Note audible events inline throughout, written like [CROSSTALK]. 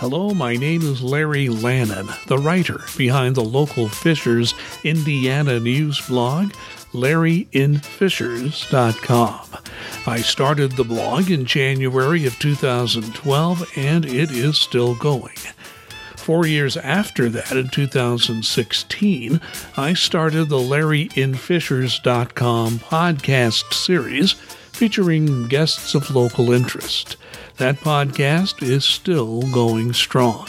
Hello, my name is Larry Lannon, the writer behind the local Fishers Indiana news blog, LarryInFishers.com. I started the blog in January of 2012 and it is still going. Four years after that, in 2016, I started the LarryInFishers.com podcast series featuring guests of local interest. That podcast is still going strong.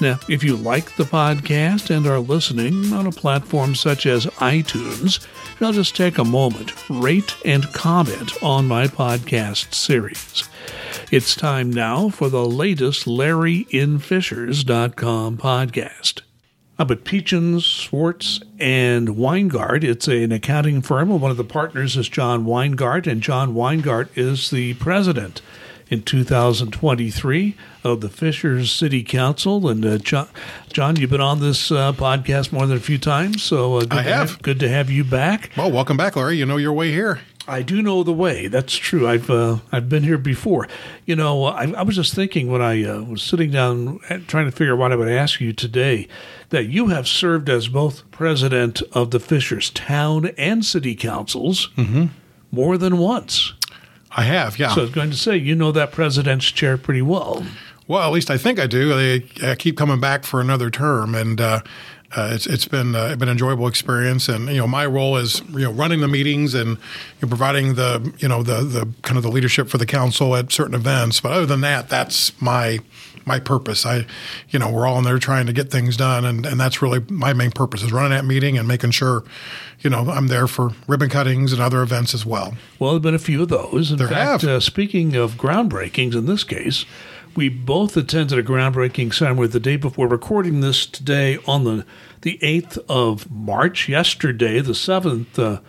Now, if you like the podcast and are listening on a platform such as iTunes, I'll just take a moment, rate and comment on my podcast series. It's time now for the latest LarryInFishers.com podcast. Up at Peachins, Swartz, and Weingart, it's an accounting firm. and One of the partners is John Weingart, and John Weingart is the president in 2023 of the Fishers City Council. And uh, John, John, you've been on this uh, podcast more than a few times, so uh, good I to have. good to have you back. Well, welcome back, Larry. You know your way here. I do know the way. That's true. I've uh, I've been here before. You know, I, I was just thinking when I uh, was sitting down trying to figure out what I would ask you today that you have served as both president of the Fishers Town and City Councils more than once. I have, yeah. So I was going to say you know that president's chair pretty well. well, at least I think I do. They uh, keep coming back for another term, and uh, uh, it's it's been uh, been an enjoyable experience. And you know, my role is you know running the meetings and you know, providing the you know the the kind of the leadership for the council at certain events. But other than that, that's my my purpose. I, you know, we're all in there trying to get things done, and, and that's really my main purpose is running that meeting and making sure, you know, I'm there for ribbon cuttings and other events as well. Well, there have been a few of those. In There fact, have. Uh, speaking of groundbreakings, in this case, we both attended a groundbreaking ceremony the day before recording this today on the the eighth of March. Yesterday, the seventh uh,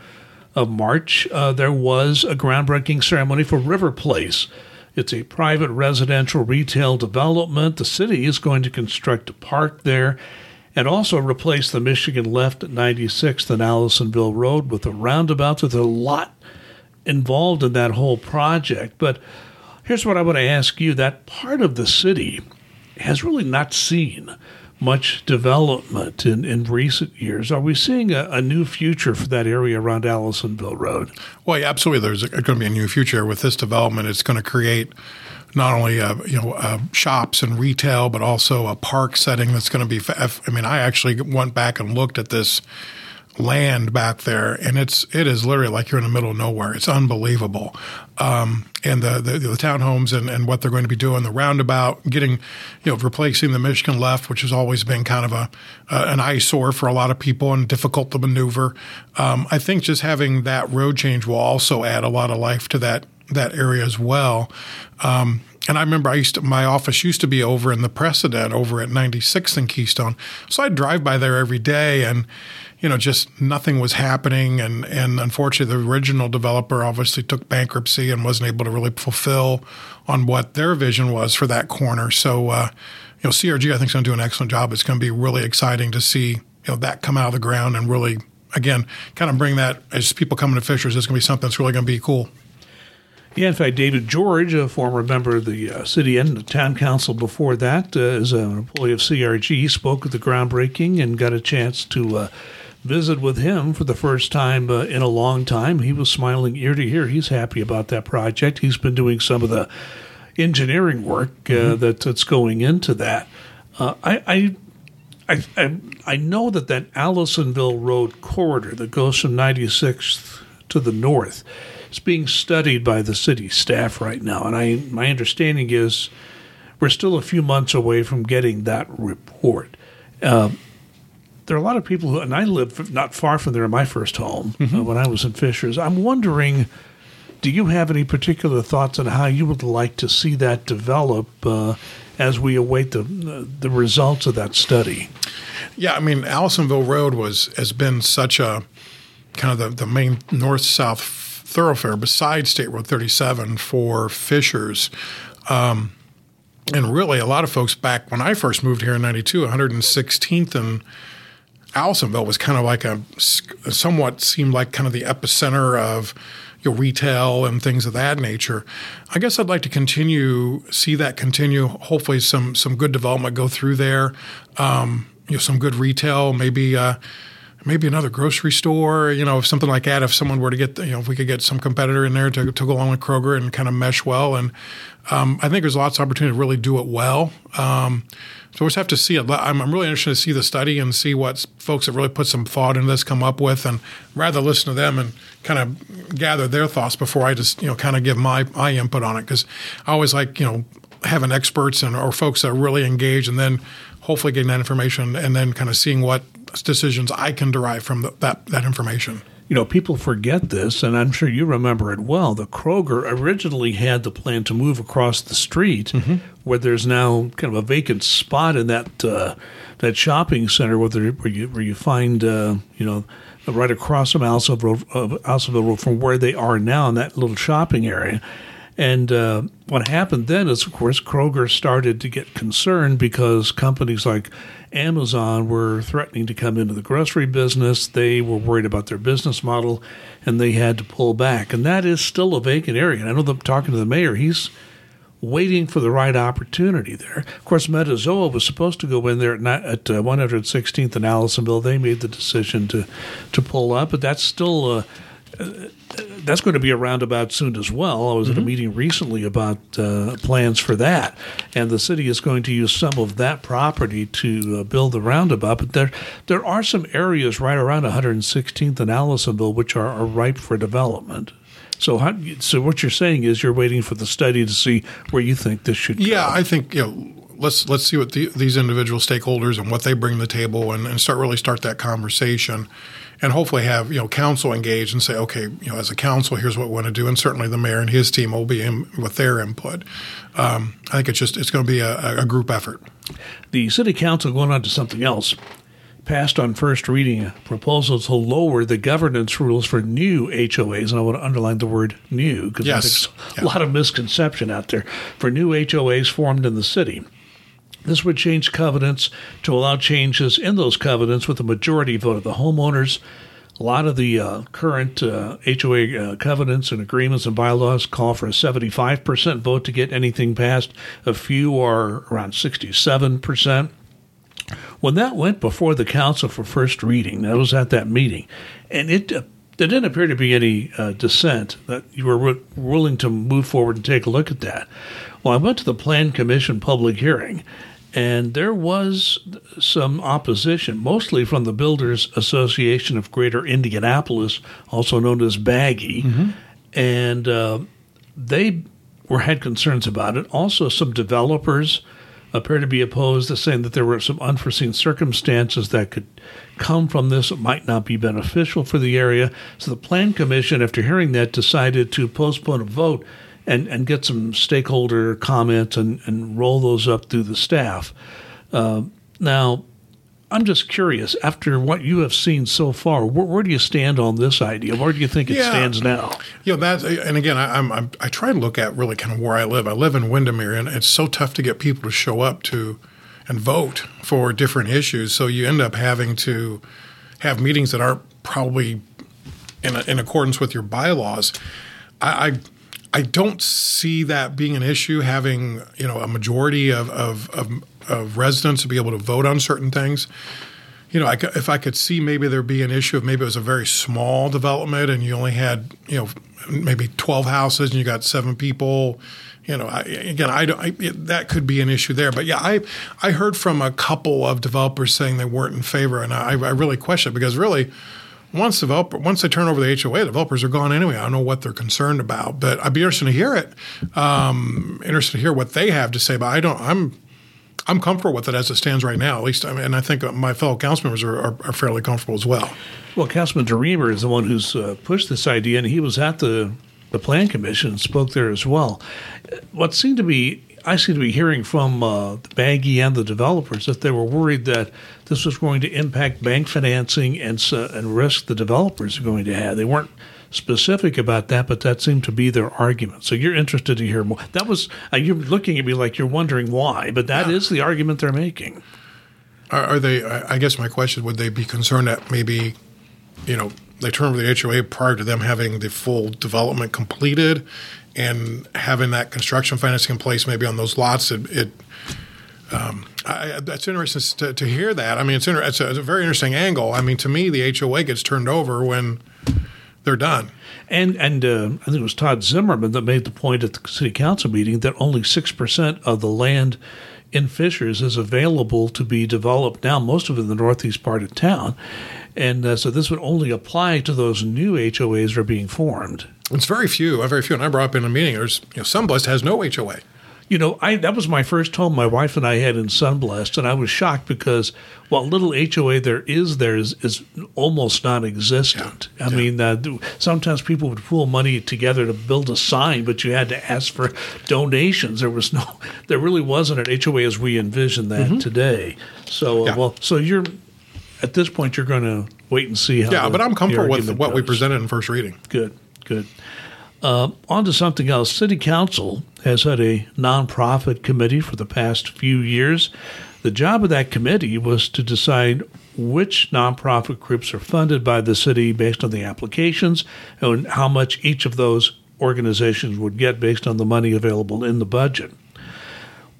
of March, uh, there was a groundbreaking ceremony for River Place. It's a private residential retail development. The city is going to construct a park there and also replace the Michigan left at 96th and Allisonville Road with a roundabout. There's a lot involved in that whole project. But here's what I want to ask you that part of the city has really not seen much development in, in recent years. Are we seeing a, a new future for that area around Allisonville Road? Well, yeah, absolutely. There's going to be a new future with this development. It's going to create not only uh, you know uh, shops and retail, but also a park setting that's going to be. fa- I mean, I actually went back and looked at this land back there, and it's it is literally like you're in the middle of nowhere. It's unbelievable. Um, and the, the the townhomes and, and what they're going to be doing, the roundabout, getting you know replacing the Michigan left, which has always been kind of a uh, an eyesore for a lot of people and difficult to maneuver. Um, I think just having that road change will also add a lot of life to that that area as well. Um, and I remember I used to, my office used to be over in the Precedent over at 96th and Keystone. So I'd drive by there every day and, you know, just nothing was happening. And, and unfortunately, the original developer obviously took bankruptcy and wasn't able to really fulfill on what their vision was for that corner. So, uh, you know, CRG I think is going to do an excellent job. It's going to be really exciting to see, you know, that come out of the ground and really, again, kind of bring that as people coming to Fishers, it's going to be something that's really going to be cool. Yeah, in fact, David George, a former member of the uh, city and the town council before that, uh, is an employee of CRG, spoke at the groundbreaking and got a chance to uh, visit with him for the first time uh, in a long time. He was smiling ear to ear. He's happy about that project. He's been doing some of the engineering work uh, that, that's going into that. Uh, I, I I, I I know that that Allisonville Road corridor that goes from 96th to the north is being studied by the city staff right now, and I my understanding is we're still a few months away from getting that report. Um, there are a lot of people who, and I lived not far from there in my first home uh, when I was in Fishers. I'm wondering, do you have any particular thoughts on how you would like to see that develop uh, as we await the the results of that study? Yeah, I mean, Allisonville Road was has been such a kind of the, the main north south thoroughfare besides State Road 37 for Fishers. Um, and really, a lot of folks back when I first moved here in '92, 116th and Allisonville was kind of like a somewhat seemed like kind of the epicenter of you know, retail and things of that nature. I guess I'd like to continue, see that continue. Hopefully, some some good development go through there. Um, you know, some good retail, maybe. Uh, maybe another grocery store, you know, something like that. If someone were to get, you know, if we could get some competitor in there to, to go along with Kroger and kind of mesh well. And um, I think there's lots of opportunity to really do it well. Um, so we just have to see it. I'm, I'm really interested to see the study and see what folks that really put some thought into this come up with, and rather listen to them and kind of gather their thoughts before I just you know kind of give my my input on it because I always like you know having experts and or folks that are really engaged, and then hopefully getting that information and then kind of seeing what decisions I can derive from the, that that information you know, people forget this, and I'm sure you remember it well. The Kroger originally had the plan to move across the street, mm-hmm. where there's now kind of a vacant spot in that uh, that shopping center, where, there, where you where you find uh, you know right across from Allisonville Road, uh, Road from where they are now in that little shopping area. And uh, what happened then is, of course, Kroger started to get concerned because companies like Amazon were threatening to come into the grocery business. They were worried about their business model, and they had to pull back. And that is still a vacant area. And I know them talking to the mayor, he's waiting for the right opportunity there. Of course, Metazoa was supposed to go in there at, at uh, 116th and Allisonville. They made the decision to to pull up, but that's still. Uh, that's going to be a roundabout soon as well. I was mm-hmm. at a mm-hmm. meeting recently about uh, plans for that, and the city is going to use some of that property to uh, build the roundabout. But there, there are some areas right around 116th and Allisonville which are, are ripe for development. So, how, so what you're saying is you're waiting for the study to see where you think this should. Yeah, go. I think you know let's let's see what the, these individual stakeholders and what they bring to the table and, and, start really start that conversation and hopefully have you know council engaged and say okay you know as a council here's what we want to do and certainly the mayor and his team will be in with their input um, i think it's just it's going to be a, a group effort the city council going on to something else passed on first reading a proposal to lower the governance rules for new HOAs, and I want to underline the word new because yes. there's a lot of misconception out there for new HOAs formed in the city. This would change covenants to allow changes in those covenants with a majority vote of the homeowners. A lot of the uh, current uh, HOA uh, covenants and agreements and bylaws call for a 75% vote to get anything passed. A few are around 67%. When that went before the council for first reading, that was at that meeting, and it uh, there didn't appear to be any uh, dissent that you were willing to move forward and take a look at that. Well, I went to the Plan Commission public hearing, and there was some opposition, mostly from the Builders Association of Greater Indianapolis, also known as BAGI. Mm-hmm. And uh, they were had concerns about it. Also, some developers appear to be opposed, to saying that there were some unforeseen circumstances that could come from this that might not be beneficial for the area. So the Plan Commission, after hearing that, decided to postpone a vote and, and get some stakeholder comments and, and roll those up through the staff. Uh, now, I'm just curious, after what you have seen so far, where, where, do you stand on this idea? Where do you think it yeah. stands now? You know, that, and again, I, I'm, I'm, i try to look at really kind of where I live. I live in Windermere, and it's so tough to get people to show up to and vote for different issues. So you end up having to have meetings that aren't probably in, in accordance with your bylaws. I, I I don't see that being an issue. Having you know a majority of, of, of, of residents to be able to vote on certain things. You know, I, if I could see maybe there'd be an issue of maybe it was a very small development and you only had you know maybe twelve houses and you got seven people. You know, I, again, I, I that could be an issue there. But yeah, I I heard from a couple of developers saying they weren't in favor, and I, I really question it because really once developer once they turn over the HOA, developers are gone anyway. I don't know what they're concerned about, but I'd be interested to hear it. Um, interested to hear what they have to say. But I don't. I'm I'm comfortable with it as it stands right now. At least, I mean, and I think my fellow council members are, are, are fairly comfortable as well. Well, Councilman DeReamer is the one who's uh, pushed this idea, and he was at the the Plan Commission and spoke there as well. What seemed to be I seem to be hearing from uh, the BAGI and the developers that they were worried that this was going to impact bank financing and uh, and risk the developers are going to have. They weren't specific about that, but that seemed to be their argument. So you're interested to hear more. That was uh, you're looking at me like you're wondering why, but that yeah. is the argument they're making. Are, are they? I guess my question would they be concerned that maybe, you know, they turn over the HOA prior to them having the full development completed and having that construction financing in place maybe on those lots. It, it um, I, that's interesting to, to, hear that. I mean, it's, inter- it's, a, it's a very interesting angle. I mean, to me, the HOA gets turned over when they're done. And and uh, I think it was Todd Zimmerman that made the point at the city council meeting that only six percent of the land in Fishers is available to be developed now, most of it in the northeast part of town. And uh, so this would only apply to those new HOAs that are being formed. It's very few, very few. And I brought up in a meeting, there's you know, Sunblest has no HOA. You know, I that was my first home my wife and I had in Sunblest, and I was shocked because what little HOA there is there is, is almost non-existent. Yeah. I yeah. mean, uh, sometimes people would pool money together to build a sign, but you had to ask for donations. There was no, [LAUGHS] there really wasn't an HOA as we envision that mm-hmm. today. So, uh, yeah. well, so you're at this point you're going to wait and see how. Yeah, the, but I'm comfortable with what goes. we presented in first reading. Good, good. Uh, on to something else. City Council has had a nonprofit committee for the past few years. The job of that committee was to decide which nonprofit groups are funded by the city based on the applications and how much each of those organizations would get based on the money available in the budget.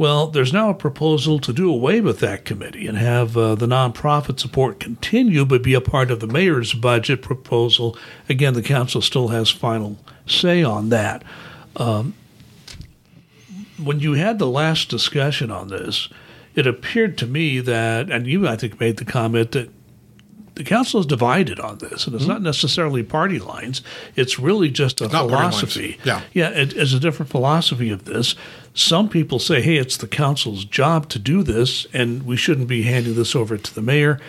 Well, there's now a proposal to do away with that committee and have uh, the nonprofit support continue but be a part of the mayor's budget proposal. Again, the council still has final say on that. Um, when you had the last discussion on this, it appeared to me that, and you, I think, made the comment that the council is divided on this, and it's mm-hmm. not necessarily party lines. It's really just a philosophy. Yeah, yeah, it is a different philosophy of this. Some people say, "Hey, it's the council's job to do this, and we shouldn't be handing this over to the mayor."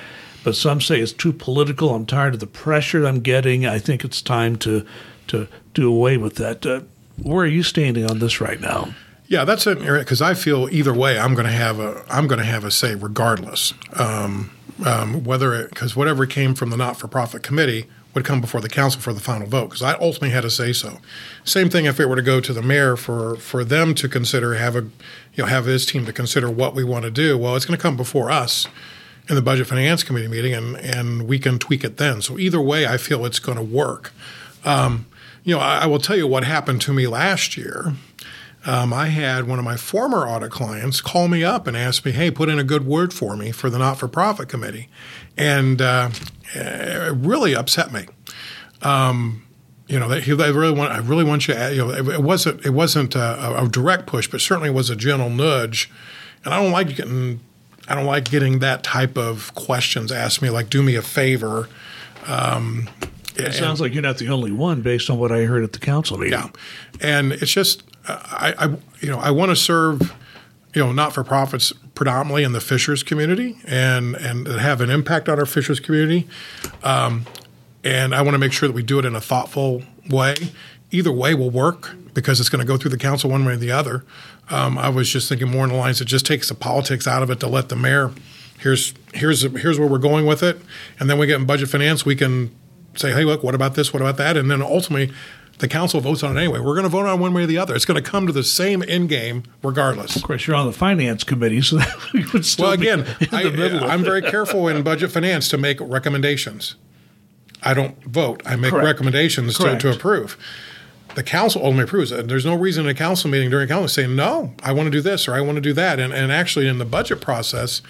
But some say it's too political. I'm tired of the pressure I'm getting. I think it's time to to do away with that. Uh, where are you standing on this right now? Yeah, that's it. Because I feel either way, I'm going to have a I'm going to have a say regardless. Um, um, whether because whatever came from the not-for-profit committee would come before the council for the final vote because I ultimately had to say so. Same thing if it were to go to the mayor for for them to consider have a you know have his team to consider what we want to do. Well, it's going to come before us in the budget finance committee meeting and and we can tweak it then. So either way, I feel it's going to work. Um, you know, I, I will tell you what happened to me last year. Um, I had one of my former audit clients call me up and ask me, "Hey, put in a good word for me for the not-for-profit committee," and uh, it really upset me. Um, you know, they, they, really want. I really want you. To, you know, it, it wasn't. It wasn't a, a, direct push, but certainly was a gentle nudge. And I don't like getting. I don't like getting that type of questions asked me, like, "Do me a favor." Um, it sounds like you're not the only one, based on what I heard at the council meeting. Yeah, and it's just I, I you know I want to serve you know not for profits predominantly in the fishers community and and have an impact on our fishers community, um, and I want to make sure that we do it in a thoughtful way. Either way will work because it's going to go through the council one way or the other. Um, I was just thinking more in the lines that just takes the politics out of it to let the mayor. Here's here's here's where we're going with it, and then we get in budget finance. We can say, hey, look, what about this? What about that? And then ultimately, the council votes on it anyway. We're going to vote on one way or the other. It's going to come to the same end game regardless. Of course, you're on the finance committee, so [LAUGHS] you would still well, again, I, am very careful in budget finance to make recommendations. I don't vote. I make Correct. recommendations to, to, approve. The council only approves it. There's no reason in a council meeting during a council saying, no, I want to do this or I want to do that. And, and actually, in the budget process,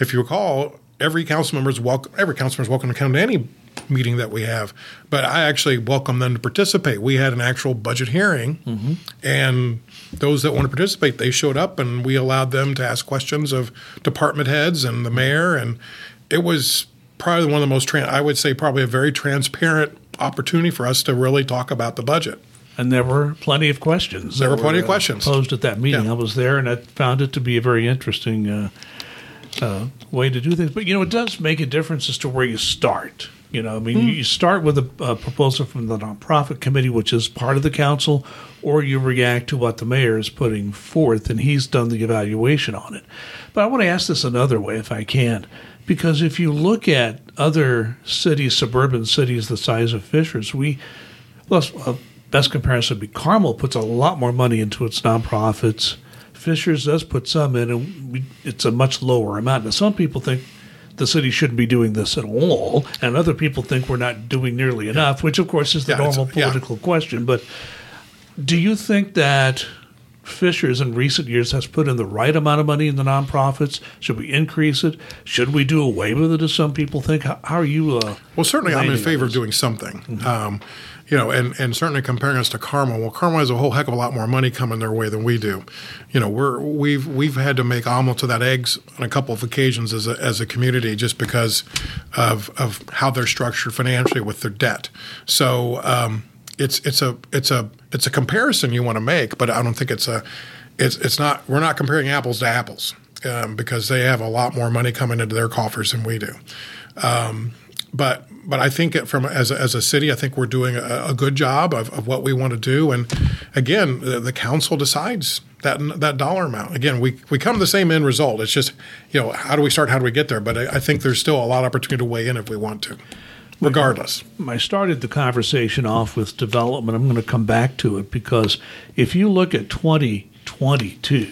if you recall, every council member is welcome. Every council member is welcome to come to any meeting that we have. But I actually welcome them to participate. We had an actual budget hearing, mm-hmm. and those that want to participate, they showed up, and we allowed them to ask questions of department heads and the mayor, and it was probably one of the most, I would say, probably a very transparent opportunity for us to really talk about the budget. And there were plenty of questions. There were plenty were, of questions uh, posed at that meeting. Yeah. I was there, and I found it to be a very interesting uh, uh, way to do things. But you know, it does make a difference as to where you start. You know, I mean, mm. you start with a, a, proposal from the nonprofit committee, which is part of the council, or you react to what the mayor is putting forth, and he's done the evaluation on it. But I want to ask this another way, if I can, because if you look at other cities, suburban cities the size of Fishers, we, well, uh, best comparison would be Carmel puts a lot more money into its nonprofits. Fishers does put some in, and we, it's a much lower amount. Now, some people think the city shouldn't be doing this at all, and other people think we're not doing nearly enough, which of course is the Yeah, normal yeah. political question. But do you think that Fishers in recent years has put in the right amount of money in the nonprofits? Should we increase it? Should we do away with it, as some people think? How, how are you? Uh, Well, certainly, I'm in favor of doing something. Um, you know, and, and certainly comparing us to Carmel. Well, Carmel has a whole heck of a lot more money coming their way than we do. You know, we're we've we've had to make omelets without eggs on a couple of occasions as a, as a community just because of of how they're structured financially with their debt. So um, it's it's a it's a it's a comparison you want to make, but I don't think it's a it's it's not we're not comparing apples to apples um, because they have a lot more money coming into their coffers than we do. Um, but but I think from as a, as a city, I think we're doing a, a good job of, of what we want to do. And again, the, the council decides that that dollar amount. Again, we we come to the same end result. It's just you know how do we start? How do we get there? But I, I think there's still a lot of opportunity to weigh in if we want to, regardless. I started the conversation off with development. I'm going to come back to it because if you look at 2022,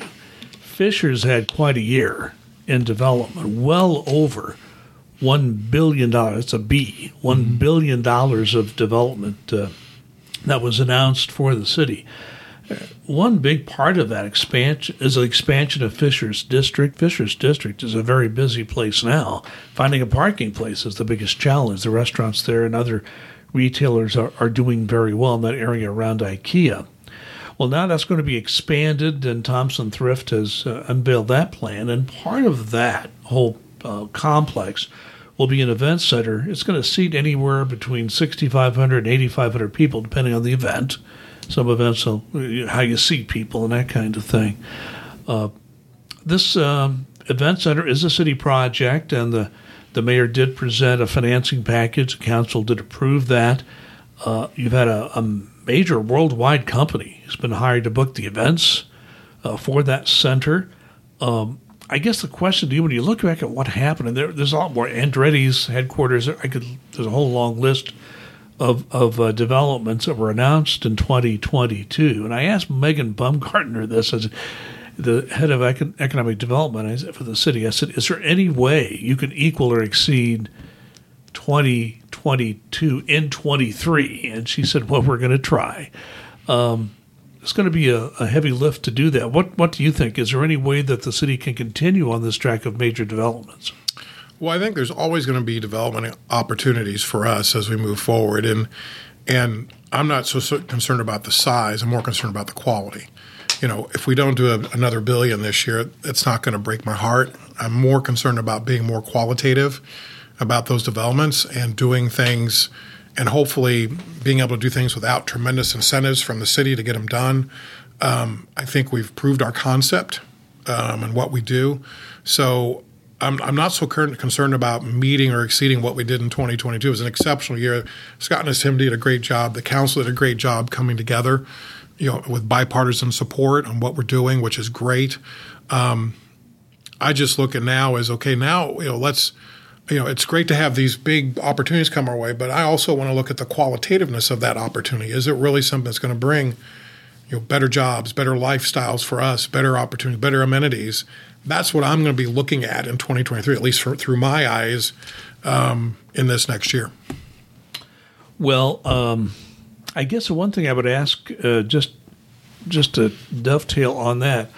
Fisher's had quite a year in development, well over one billion dollars. It's a B, one billion dollars of development uh, that was announced for the city. Uh, One big part of that expansion is the expansion of Fishers District. Fishers District is a very busy place now. Finding a parking place is the biggest challenge. The restaurants there and other retailers are, are doing very well in that area around IKEA. Well, now that's going to be expanded, and Thompson Thrift has uh, unveiled that plan. And part of that whole uh, complex will be an event center. It's going to seat anywhere between 6,500 and 8,500 people, depending on the event. Some events, will, how you seat people and that kind of thing. Uh, this um, event center is a city project, and the, the mayor did present a financing package. The council did approve that. Uh, you've had a, a major worldwide company who's been hired to book the events uh, for that center. Um, I guess the question to you, when you look back at what happened, and there, there's a lot more. Andretti's headquarters. I could. There's a whole long list of of uh, developments that were announced in 2022. And I asked Megan Baumgartner this as the head of econ- economic development for the city. I said, "Is there any way you can equal or exceed 2022 in 23?" And she said, "Well, we're going to try." Um, it's going to be a, a heavy lift to do that. What What do you think? Is there any way that the city can continue on this track of major developments? Well, I think there's always going to be development opportunities for us as we move forward, and and I'm not so, so concerned about the size. I'm more concerned about the quality. You know, if we don't do a, another billion this year, it's not going to break my heart. I'm more concerned about being more qualitative about those developments and doing things, and hopefully being able to do things without tremendous incentives from the city to get them done. Um, I think we've proved our concept um, and what we do. So I'm, I'm not so current, concerned about meeting or exceeding what we did in 2022. It was an exceptional year. Scott and his team did a great job. The council did a great job coming together, you know, with bipartisan support on what we're doing, which is great. Um, I just look at now as okay. Now you know, let's you know, it's great to have these big opportunities come our way, but I also want to look at the qualitativeness of that opportunity. Is it really something that's going to bring you know better jobs, better lifestyles for us, better opportunities, better amenities? That's what I'm going to be looking at in 2023, at least for, through my eyes, um, in this next year. Well, um, I guess the one thing I would ask, uh, just just to dovetail on that,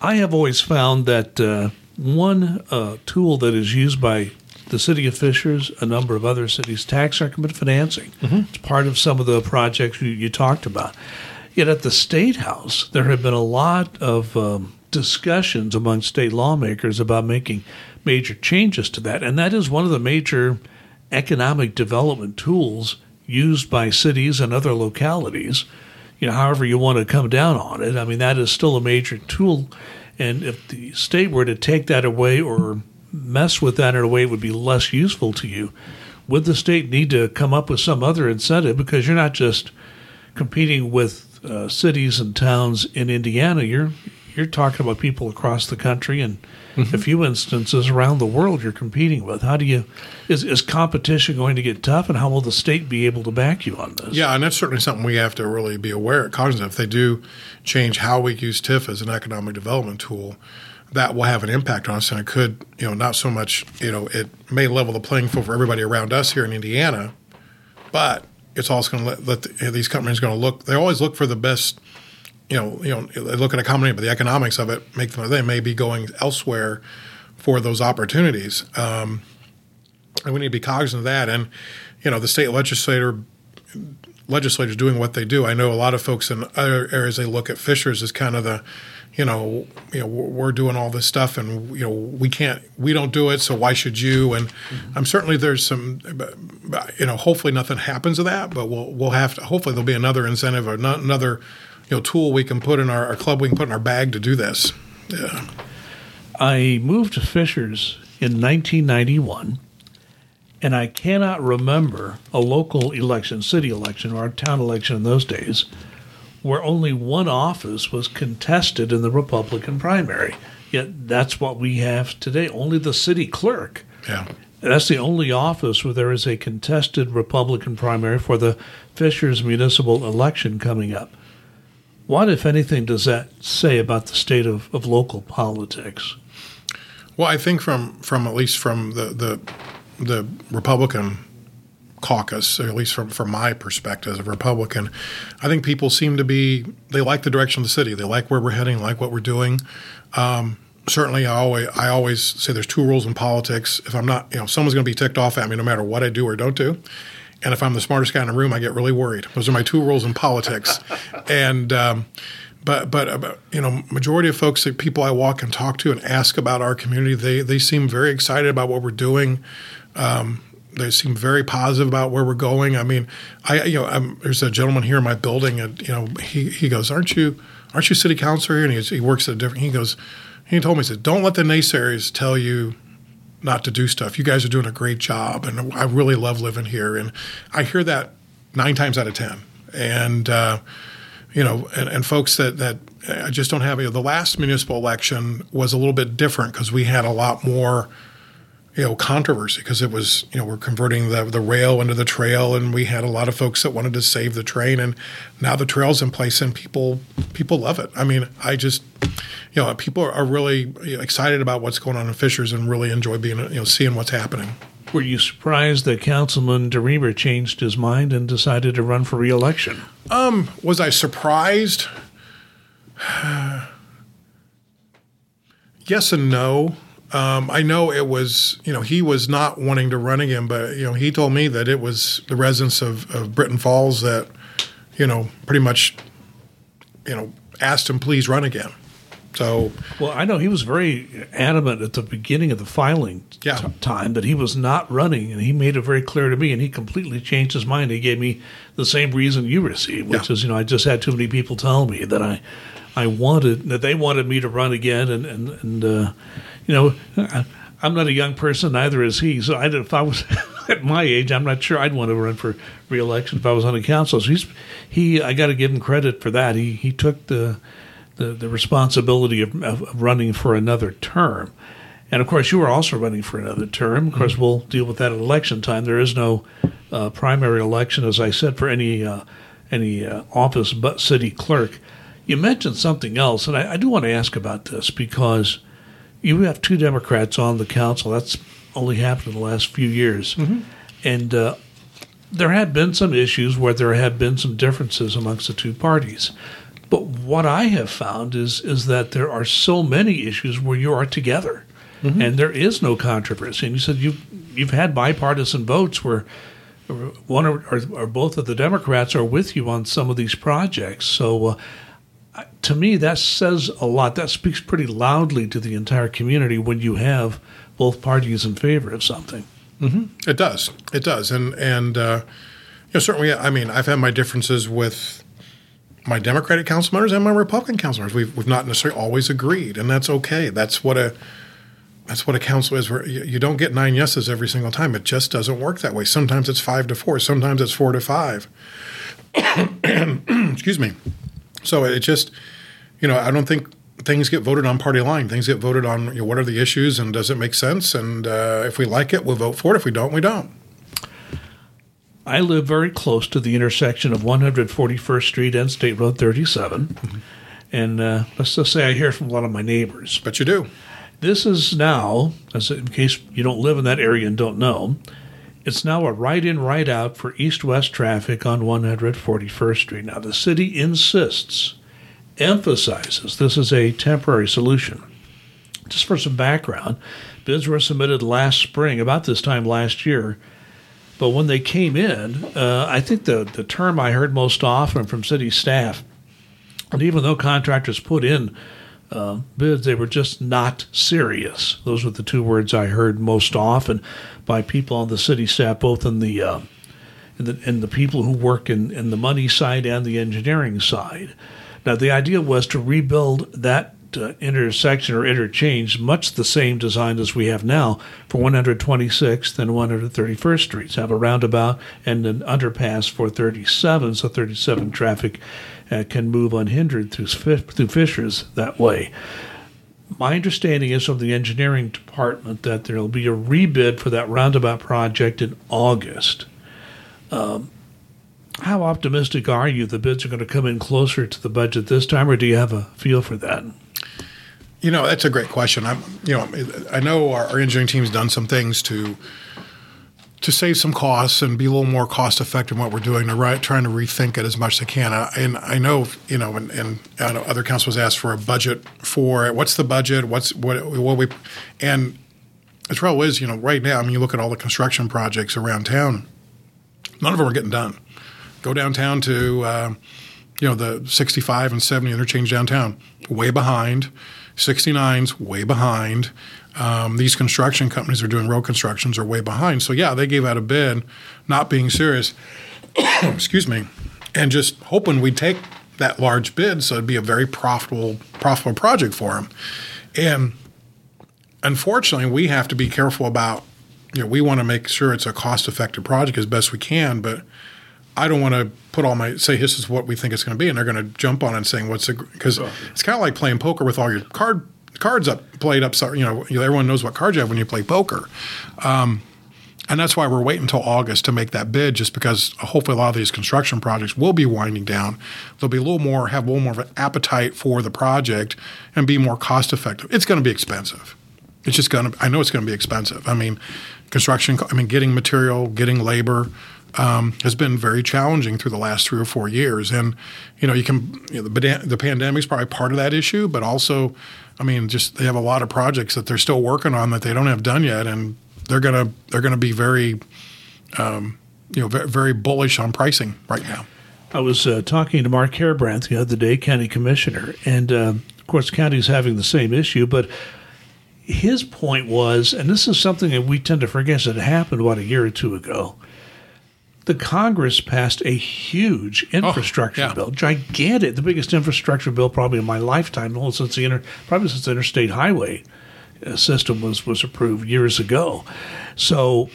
I have always found that uh, one uh, tool that is used by the city of Fishers, a number of other cities, tax increment financing. It's part of some of the projects you, you talked about. Yet at the state house, there have been a lot of um, discussions among state lawmakers about making major changes to that, and that is one of the major economic development tools used by cities and other localities. You know, however you want to come down on it, I mean that is still a major tool. And if the state were to take that away or mess with that in a way it would be less useful to you, would the state need to come up with some other incentive? Because you're not just competing with uh, cities and towns in Indiana. You're you're talking about people across the country and a mm-hmm. few instances around the world you're competing with. How do you is is competition going to get tough, and how will the state be able to back you on this? Yeah, and that's certainly something we have to really be aware, cognizant. If they do change how we use TIF as an economic development tool, that will have an impact on us, and it could, you know, not so much, you know, it may level the playing field for everybody around us here in Indiana, but it's also going to let, let the, these companies going to look. They always look for the best. You know, you know, they look at a company, but the economics of it make them. They may be going elsewhere for those opportunities, um, and we need to be cognizant of that. And you know, the state legislator legislators doing what they do. I know a lot of folks in other areas they look at Fishers as kind of the, you know, you know, we're doing all this stuff and you know we can't, we don't do it, so why should you? And I'm certainly there's some, you know, hopefully nothing happens to that, but we'll we'll have to. Hopefully there'll be another incentive or another, you know, tool we can put in our, our club we can put in our bag to do this. Yeah. I moved to Fishers in 1991 and I cannot remember a local election, city election, or a town election in those days, where only one office was contested in the Republican primary. Yet that's what we have today. Only the city clerk. Yeah. That's the only office where there is a contested Republican primary for the Fishers municipal election coming up. What, if anything, does that say about the state of, of local politics? Well, I think from, from at least from the, the the Republican caucus, at least from, from my perspective as a Republican, I think people seem to be, they like the direction of the city. They like where we're heading, like what we're doing. Um, certainly, I always, I always say there's two rules in politics. If I'm not, you know, someone's going to be ticked off at me no matter what I do or don't do. And if I'm the smartest guy in the room, I get really worried. Those are my two rules in politics. [LAUGHS] and, um, but but uh, you know, majority of folks, the people I walk and talk to and ask about our community, they they seem very excited about what we're doing. Um, they seem very positive about where we're going. I mean, I you know, I'm, there's a gentleman here in my building, and you know, he he goes, "Aren't you aren't you city councilor here?" And he, he works at a different. He goes, he told me, he said, "Don't let the naysayers tell you." Not to do stuff. You guys are doing a great job, and I really love living here. And I hear that nine times out of ten. And uh, you know, and, and folks that that I just don't have. You know, the last municipal election was a little bit different because we had a lot more you know controversy because it was you know we're converting the the rail into the trail and we had a lot of folks that wanted to save the train and now the trail's in place and people people love it. I mean, I just you know people are really excited about what's going on in Fishers and really enjoy being you know seeing what's happening. Were you surprised that Councilman DeReamer changed his mind and decided to run for reelection? Um, was I surprised? [SIGHS] yes and no. Um, I know it was, you know, he was not wanting to run again, but you know, he told me that it was the residents of, of Britton Falls that, you know, pretty much, you know, asked him please run again. So, well, I know he was very adamant at the beginning of the filing yeah. t- time that he was not running, and he made it very clear to me. And he completely changed his mind. He gave me the same reason you received, which yeah. is, you know, I just had too many people tell me that I, I wanted that they wanted me to run again, and and and uh, you know, I, I'm not a young person, neither is he. So I, if I was [LAUGHS] at my age, I'm not sure I'd want to run for reelection if I was on the council. So he's he. I got to give him credit for that. He he took the the, the responsibility of, of, running for another term. And of course, you are also running for another term. Of course, mm-hmm. we'll deal with that at election time. There is no uh, primary election, as I said, for any uh, any uh, office but city clerk. You mentioned something else, and I, I do want to ask about this because you have two Democrats on the council. That's only happened in the last few years. Mm-hmm. And uh, there have been some issues where there have been some differences amongst the two parties. But what I have found is is that there are so many issues where you are together, mm-hmm. and there is no controversy. And you said you you've had bipartisan votes where one or, or, or, both of the Democrats are with you on some of these projects. So. Uh, to me, that says a lot. That speaks pretty loudly to the entire community when you have both parties in favor of something. Mm-hmm. It does. It does. And and uh, you know certainly, I mean, I've had my differences with my Democratic council members and my Republican council members. We've we've not necessarily always agreed, and that's okay. That's what a that's what a council is. Where you don't get nine yeses every single time. It just doesn't work that way. Sometimes it's five to four. Sometimes it's four to five. [COUGHS] Excuse me. So it just, you know, I don't think things get voted on party line. Things get voted on you know, what are the issues and does it make sense? And uh, if we like it, we'll vote for it. If we don't, we don't. I live very close to the intersection of 141st Street and State Road 37. Mm-hmm. And uh, let's just say I hear from a lot of my neighbors. But you do. This is now, as in case you don't live in that area and don't know, it's now a right in, right out for east west traffic on 141st Street. Now, the city insists, emphasizes this is a temporary solution. Just for some background, bids were submitted last spring, about this time last year. But when they came in, uh, I think the, the term I heard most often from city staff, and even though contractors put in uh, bids, they were just not serious. Those were the two words I heard most often by people on the city staff, both in the uh, in the, in the people who work in, in the money side and the engineering side. Now, the idea was to rebuild that uh, intersection or interchange, much the same design as we have now for 126th and 131st Streets. Have a roundabout and an underpass for 37, so 37 traffic uh, can move unhindered through, through Fishers that way. My understanding is from the engineering department that there will be a rebid for that roundabout project in August. Um, how optimistic are you the bids are going to come in closer to the budget this time, or do you have a feel for that? You know, that's a great question. I'm, you know, I know our, our engineering team's done some things to to save some costs and be a little more cost effective in what we're doing. To right, trying to rethink it as much as they can. And I know, you know, and, and I know other councils asked for a budget for it. What's the budget? What's what? What we and the trouble is, you know, right now, I mean, you look at all the construction projects around town. None of them are getting done. Go downtown to, uh, you know, the 65 and 70 interchange downtown, way behind. 69's way behind. Um, these construction companies are doing road constructions are way behind. So yeah, they gave out a bid, not being serious. [COUGHS] excuse me, and just hoping we'd take that large bid, so it'd be a very profitable profitable project for them. And unfortunately, we have to be careful about. You know, we want to make sure it's a cost effective project as best we can, but I don't want to put all my say this is what we think it's going to be, and they're going to jump on it and saying what's because it's kind of like playing poker with all your card cards up played up. So, you know, everyone knows what cards you have when you play poker. Um, and that's why we're waiting until August to make that bid, just because hopefully a lot of these construction projects will be winding down. They'll be a little more, have a little more of an appetite for the project and be more cost effective. It's going to be expensive. It's just going to, I know it's going to be expensive. I mean, construction, I mean, getting material, getting labor, um, has been very challenging through the last three or four years. And you know, you can you know, the, the pandemic is probably part of that issue, but also, I mean, just they have a lot of projects that they're still working on that they don't have done yet, and they're gonna they're gonna be very, um, you know, very, very, bullish on pricing right now. I was uh, talking to Mark Heirbrandt the other day, county commissioner, and uh, of course, county's having the same issue, but his point was, and this is something that we tend to forget that happened about a year or two ago the Congress passed a huge oh, infrastructure oh, yeah. bill, gigantic, the biggest infrastructure bill probably in my lifetime, since the inter, probably since the interstate highway uh, system was was approved years ago. So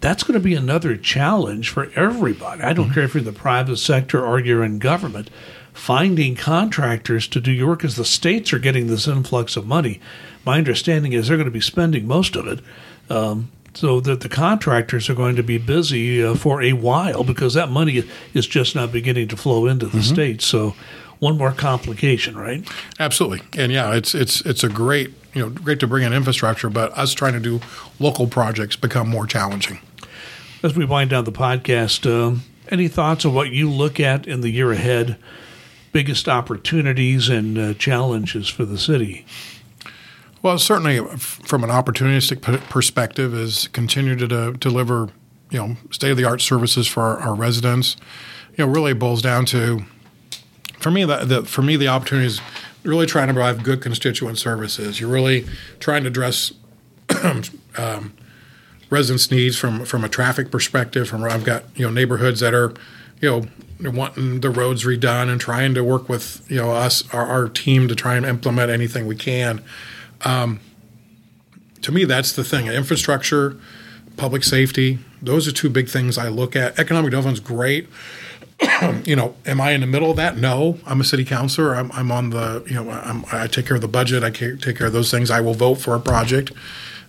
that's going to be another challenge for everybody. I don't mm-hmm. care if you're in the private sector or you're in government. Finding contractors to do your work as the states are getting this influx of money. My understanding is they're going to be spending most of it. Um, so that the contractors are going to be busy uh, for a while because that money is just not beginning to flow into the mm-hmm. states. So one more complication, right? Absolutely, and yeah, it's it's it's a great you know great to bring in infrastructure, but us trying to do local projects become more challenging. As we wind down the podcast, uh, any thoughts on what you look at in the year ahead? Biggest opportunities and uh, challenges for the city. Well, certainly from an opportunistic perspective, is continue to, to deliver you know state of the art services for our, our, residents. You know, really boils down to for me the, the for me the opportunity is really trying to provide good constituent services. You're really trying to address [CLEARS THROAT] um, residents' needs from from a traffic perspective. From I've got you know neighborhoods that are you know wanting the roads redone and trying to work with you know us our, our team to try and implement anything we can um, to me, that's the thing. Infrastructure, public safety, those are two big things I look at. Economic development is great. [CLEARS THROAT] you know, am I in the middle of that? No, I'm a city councilor. I'm, I'm on the, you know, I'm, i take care of the budget. I take care of those things. I will vote for a project.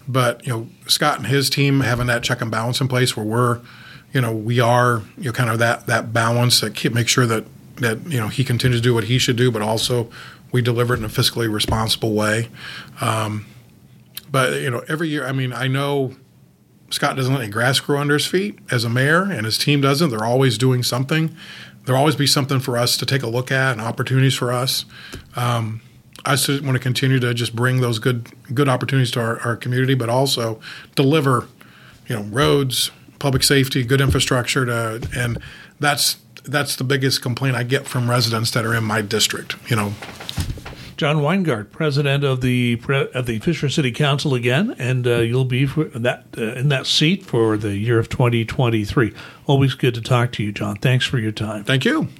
But, you know, Scott and his team having that check and balance in place where we're, you know, we are, you know, kind of that, that balance that keep, make sure that that you know he continues to do what he should do, but also we deliver it in a fiscally responsible way. Um, but you know, every year, I mean, I know Scott doesn't let any grass grow under his feet as a mayor, and his team doesn't. They're always doing something. There'll always be something for us to take a look at and opportunities for us. Um, I just want to continue to just bring those good good opportunities to our, our community, but also deliver, you know, roads, public safety, good infrastructure to, and that's that's the biggest complaint I get from residents that are in my district. You know, John Weingardt, president of the of the Fisher City Council again, and uh, you'll be that uh, in that seat for the year of 2023. Always good to talk to you, John. Thanks for your time. Thank you.